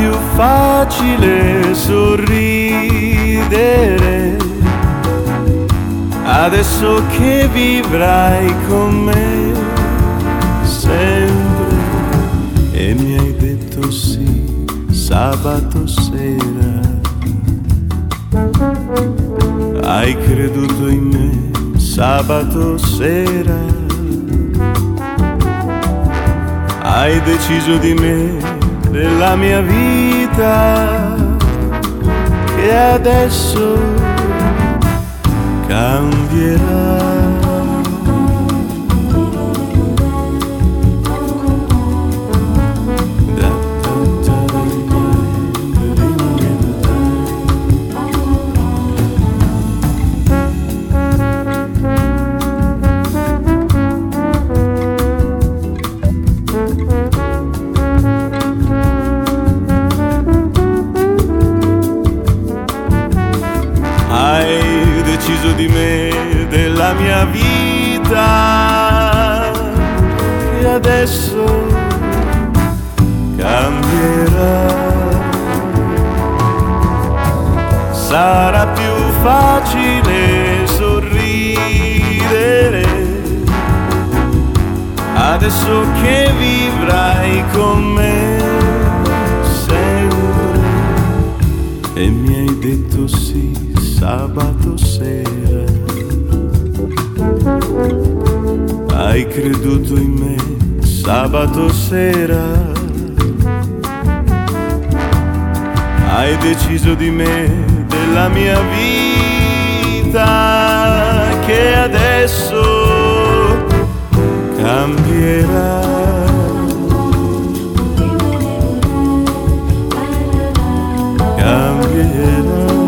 più facile sorridere. Adesso che vivrai con me sempre e mi hai detto sì sabato sera. Hai creduto in me sabato sera. Hai deciso di me della mia vita che adesso cambierà. Adesso cambierà. Sarà più facile sorridere adesso che vivrai con me sempre e mi hai detto sì sabato sera. Hai creduto in me sabato sera. Hai deciso di me, della mia vita, che adesso cambierà. Cambierà.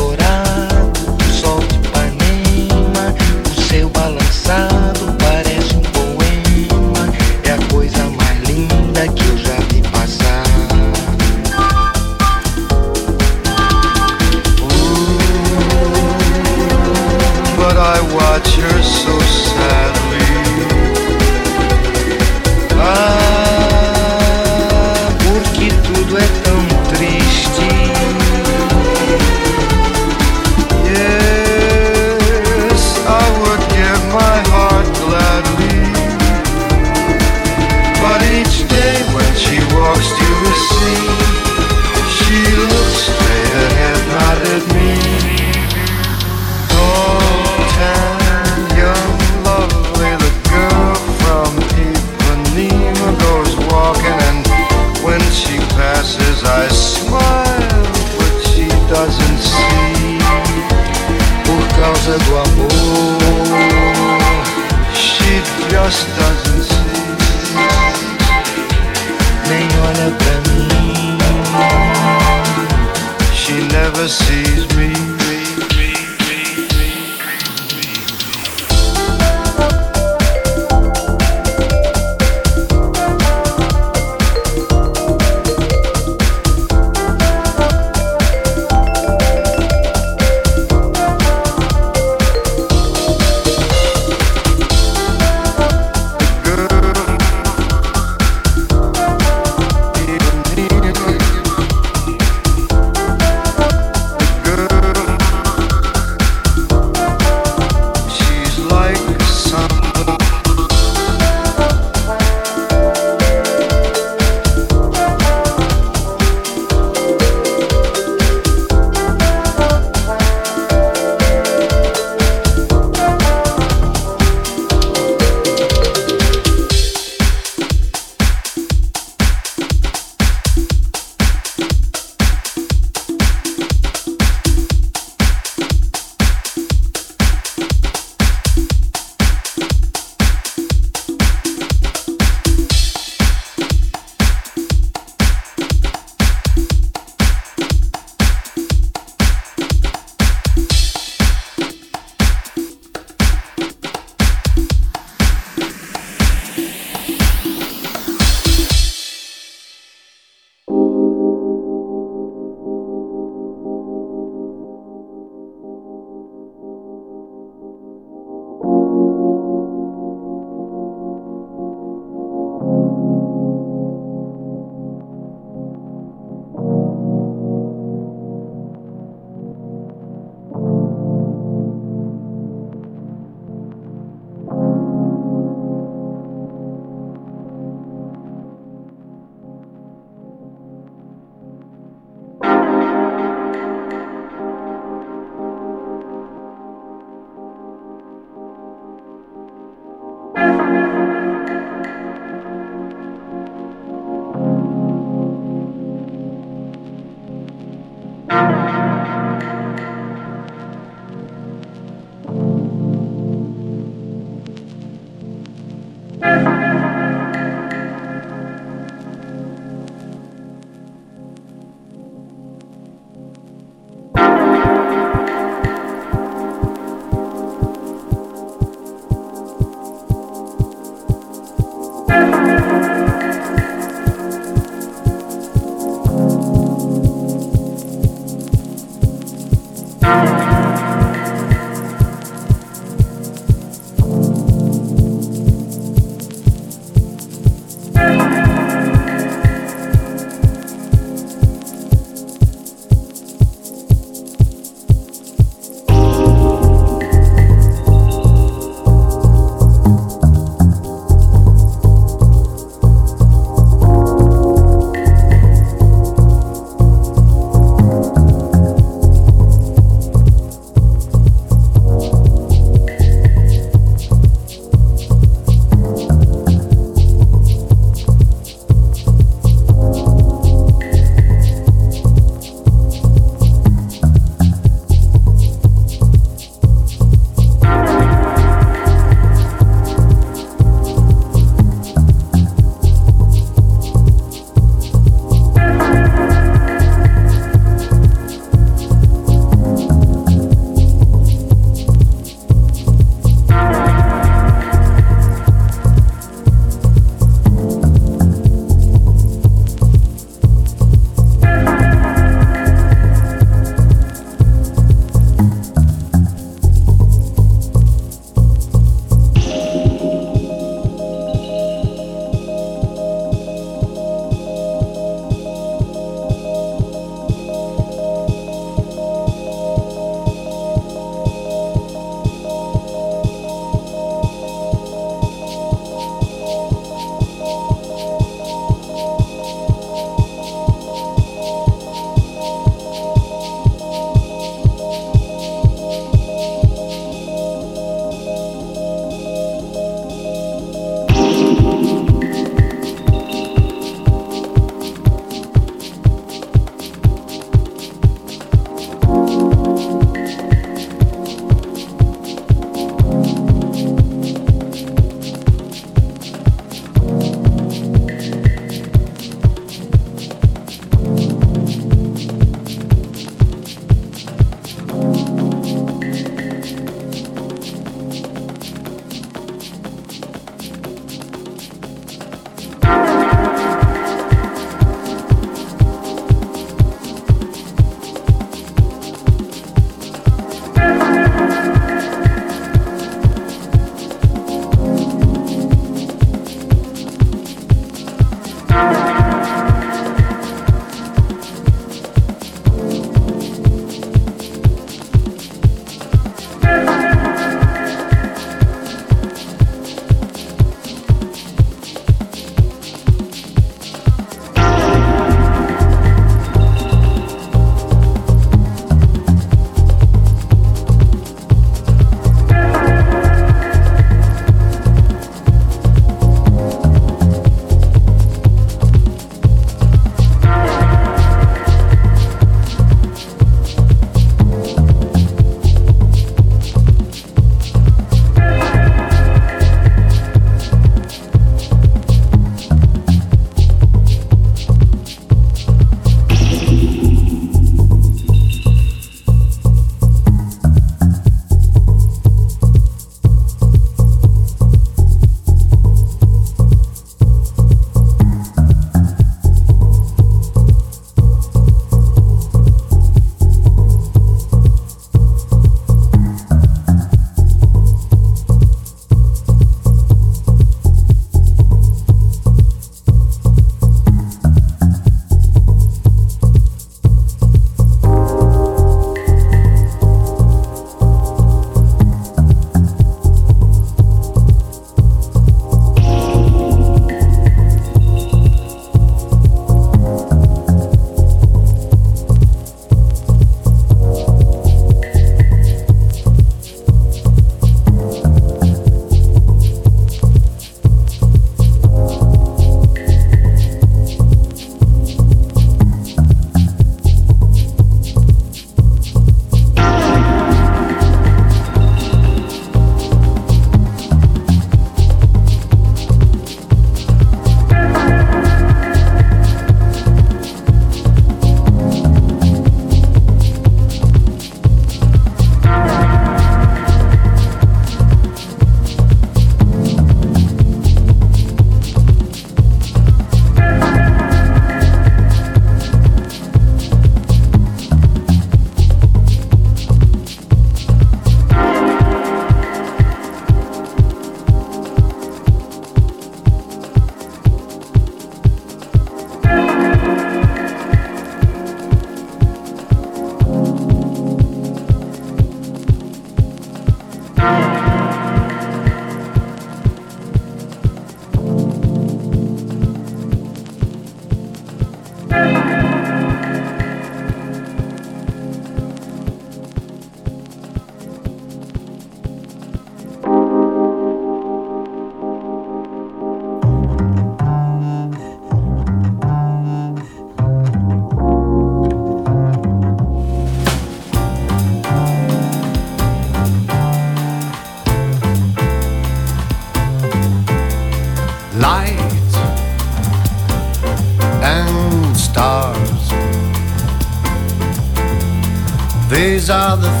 All the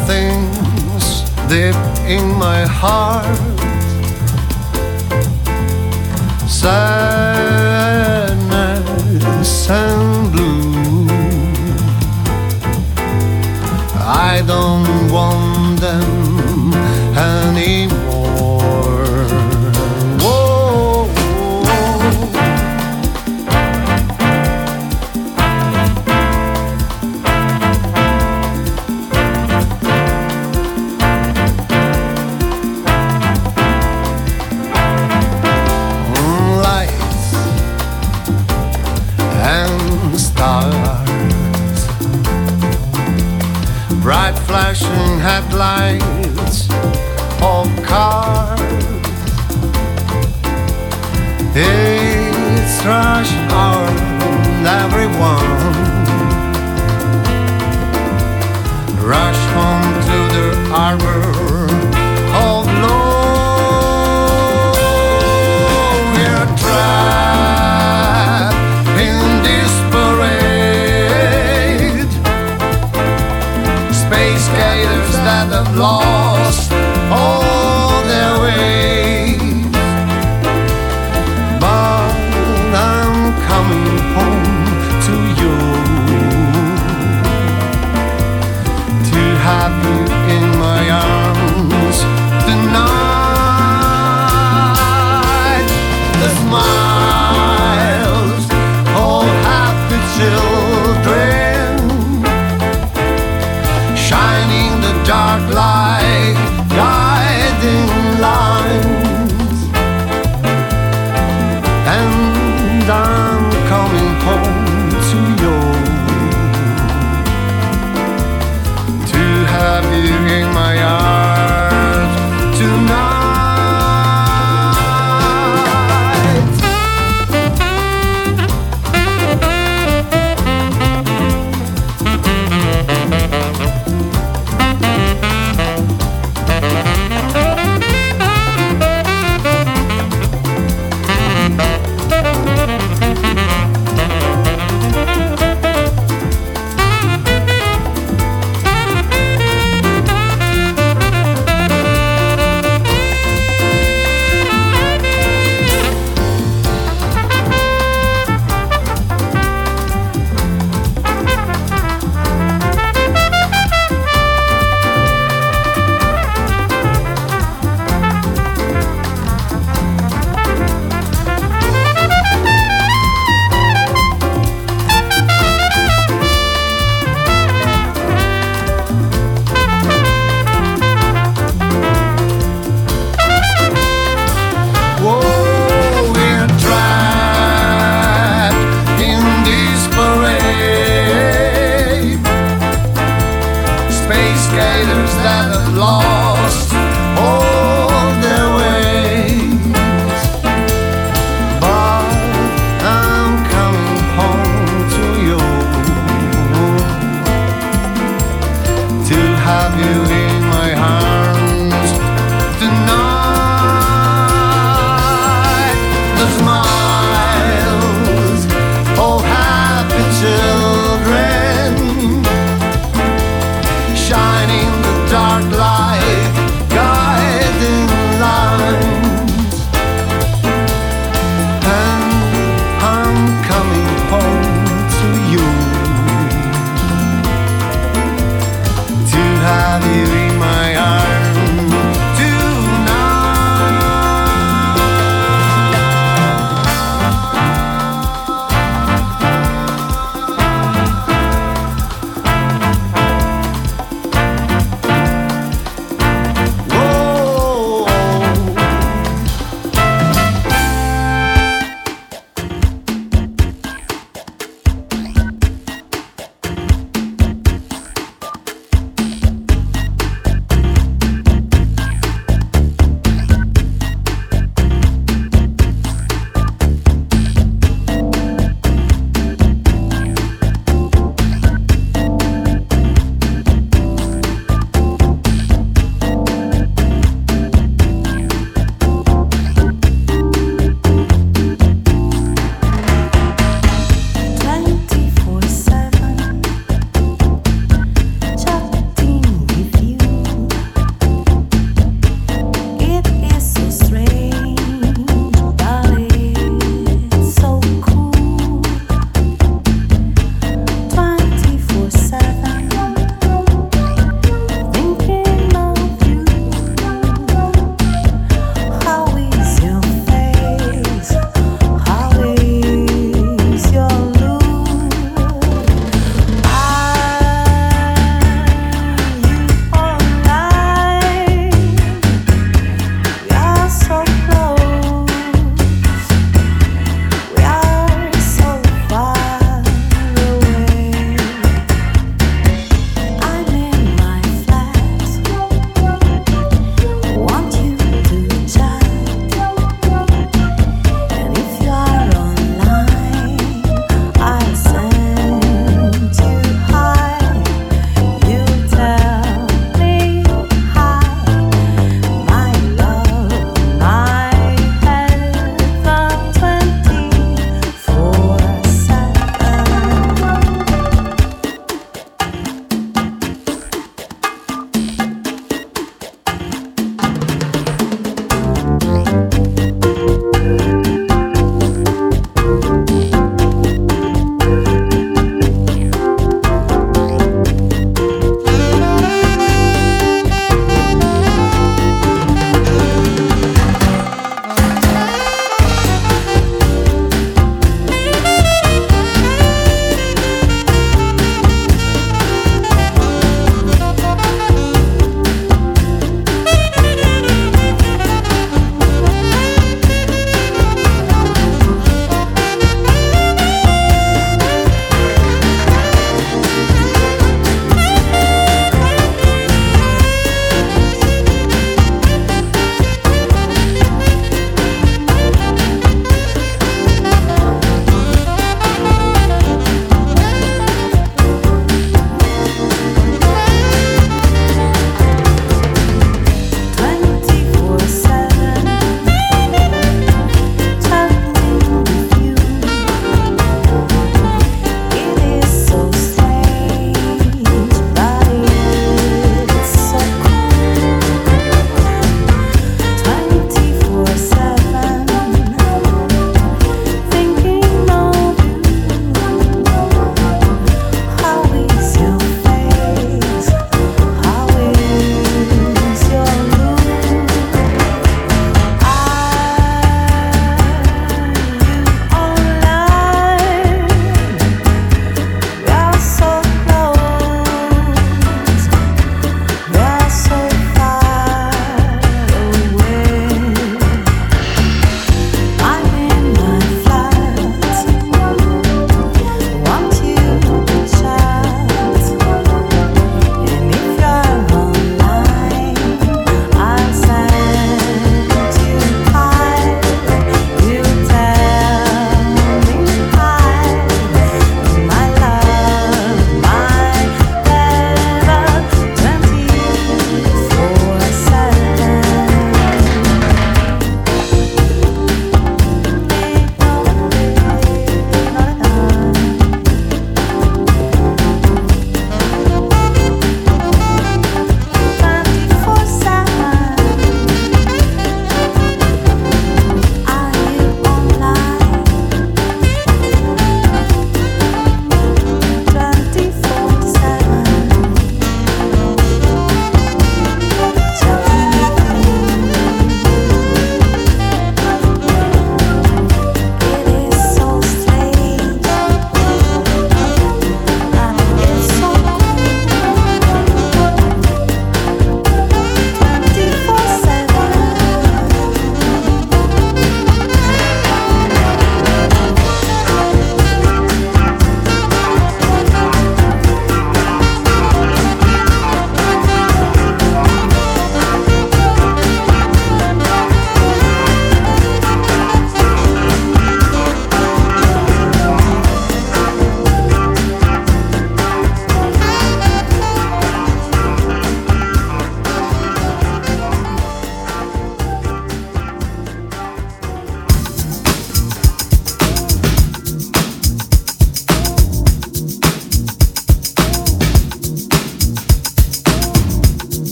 that have lost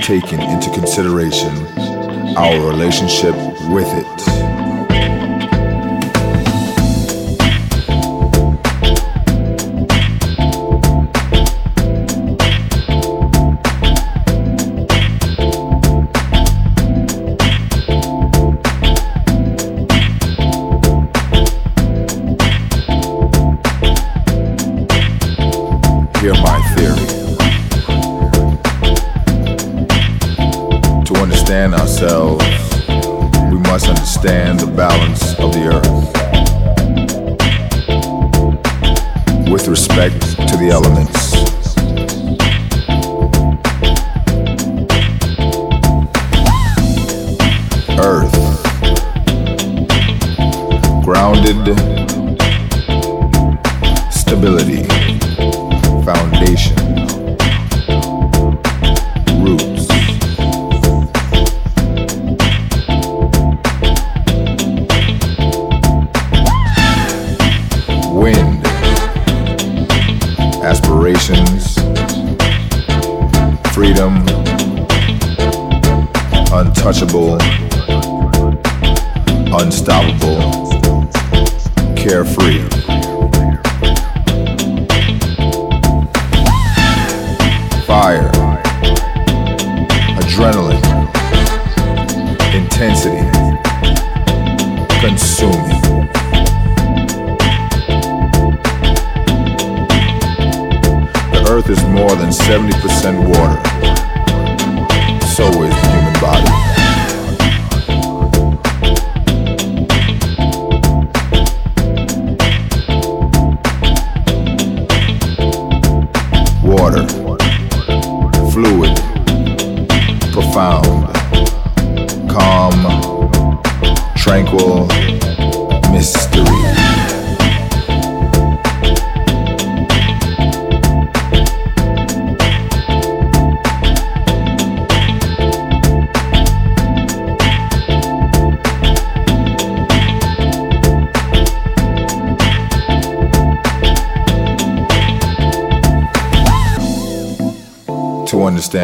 taken into consideration our relationship with it. freedom, untouchable, unstoppable, carefree. Fire, adrenaline. 70% water.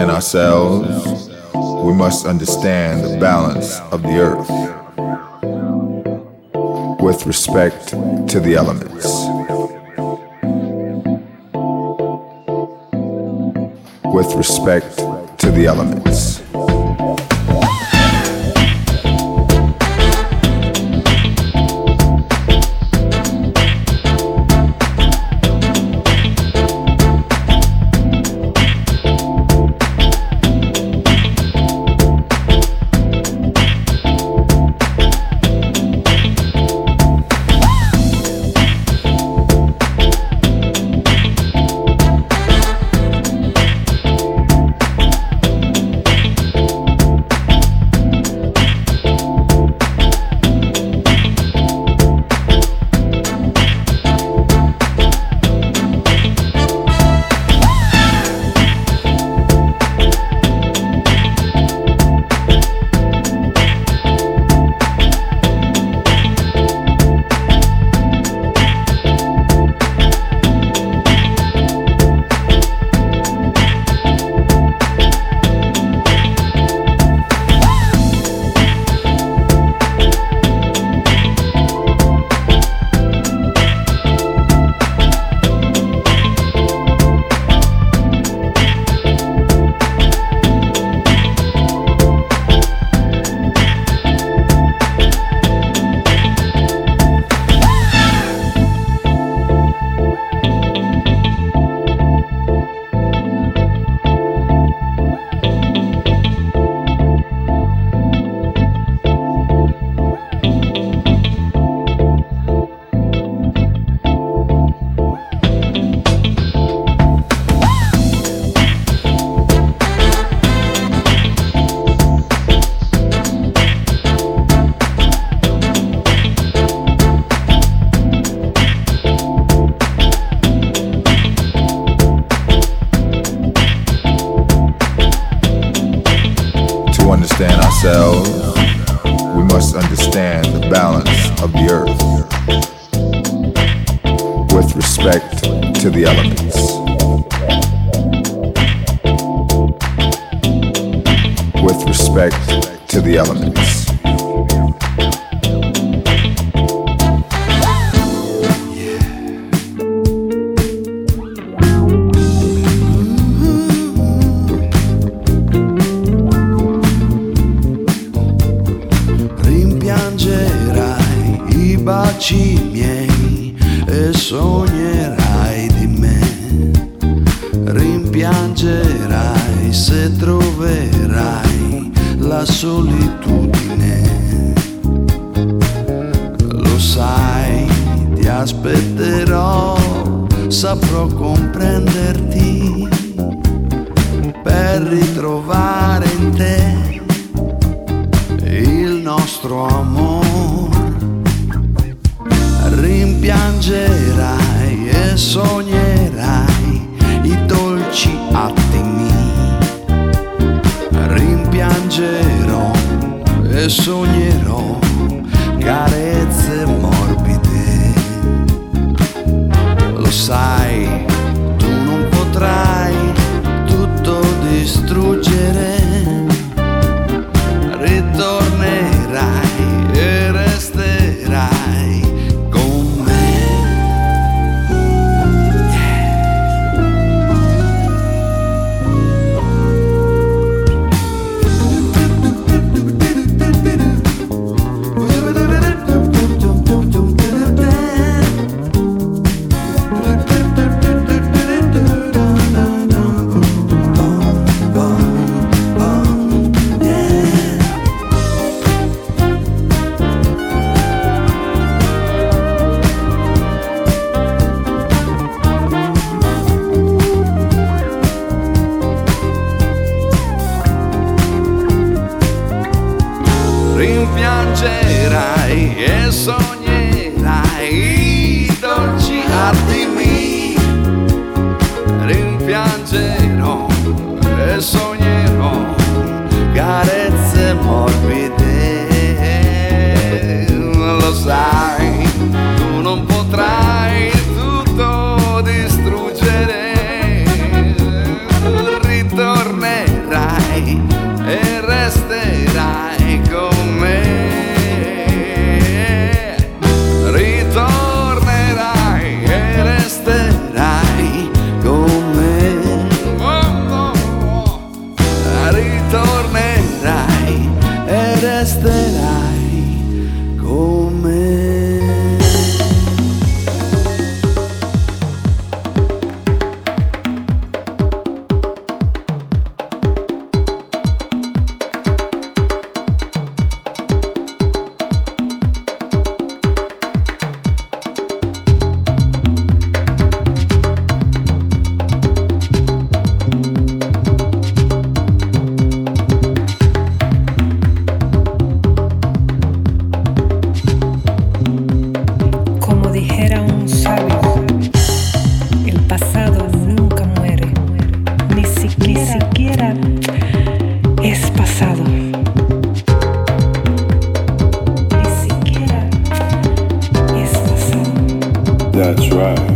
Understand ourselves, we must understand the balance of the earth with respect to the elements. With respect to the elements. of the earth with respect to the elements. With respect to the elements. That's right.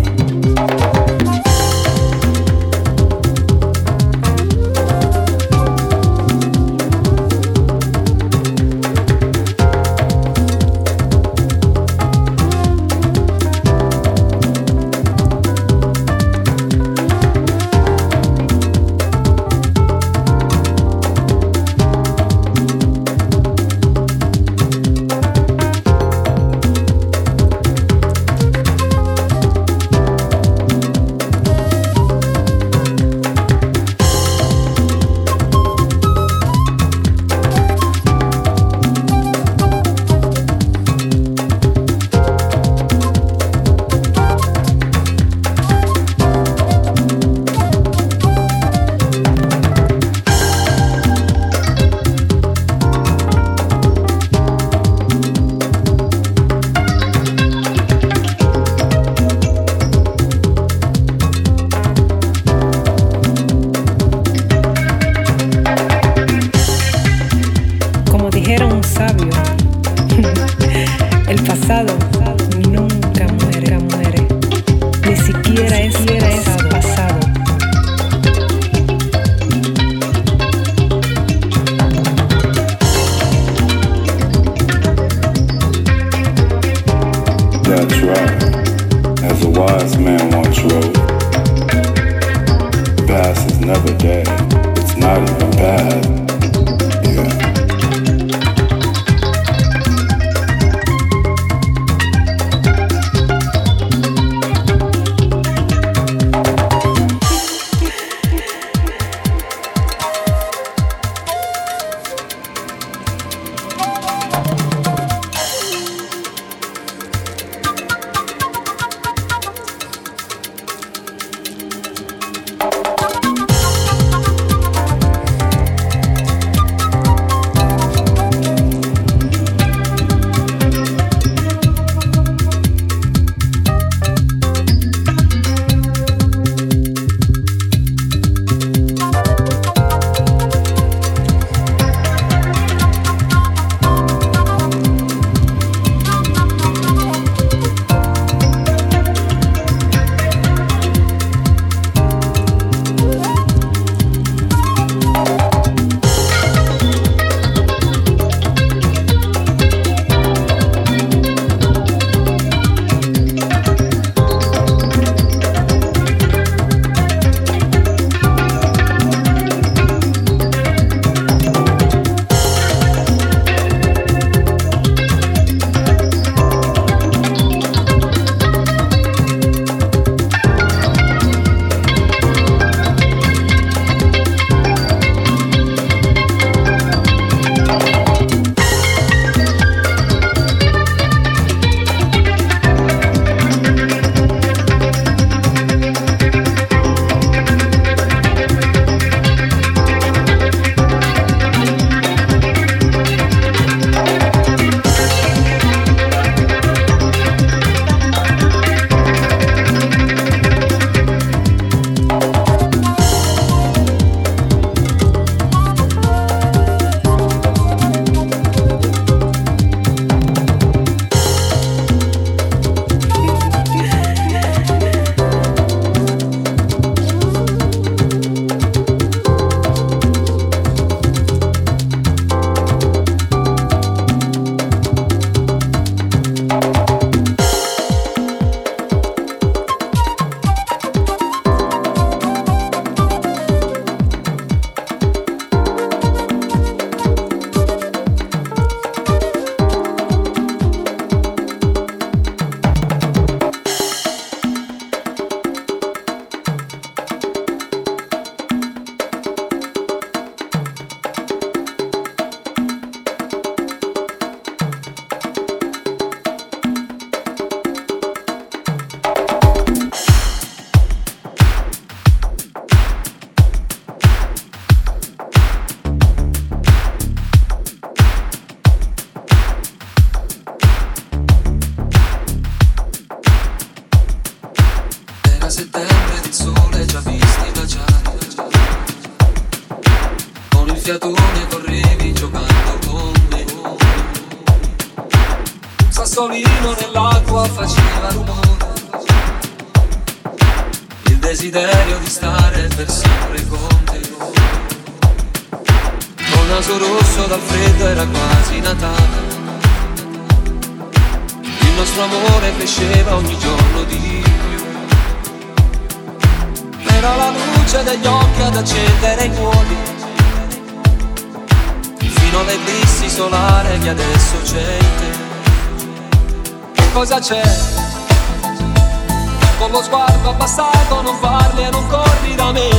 sguardo abbassato non farle, non corri da me.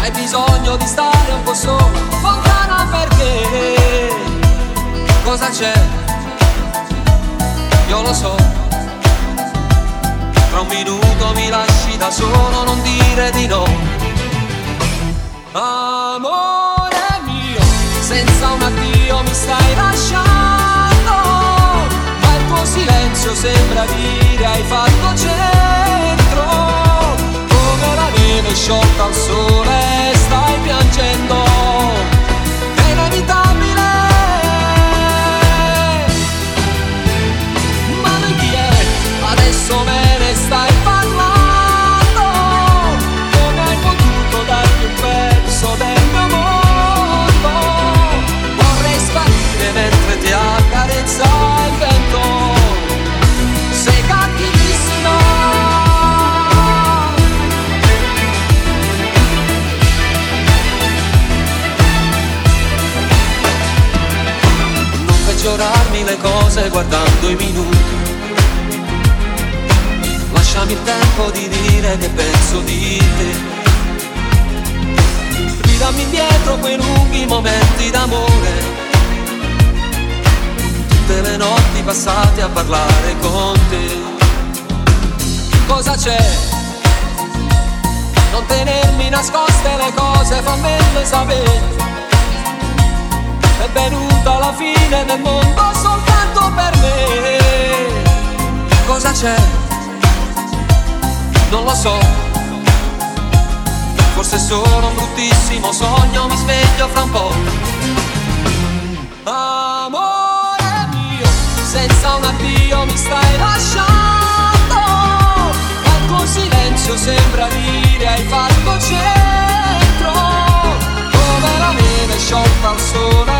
Hai bisogno di stare un po' solo, lontana perché. Cosa c'è? Io lo so. Tra un minuto mi lasci da solo, non dire di no. Amore mio, senza un addio mi stai lasciando sorriso sembra dire hai fatto centro. Come la neve sciolta al sole stai piangendo. stai guardando i minuti. Lasciami il tempo di dire che penso di te. Ridammi indietro quei lunghi momenti d'amore. Tutte le notti passate a parlare con te. Cosa c'è? Non tenermi nascoste le cose, fammelo sapere. È venuta la fine del mondo tanto per me. Cosa c'è? Non lo so. Forse sono un bruttissimo sogno, mi sveglio fra un po'. Amore mio, senza un addio mi stai lasciando. Ma il tuo silenzio sembra dire hai fatto centro. Come la neve sciolta al sole.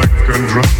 like a drum.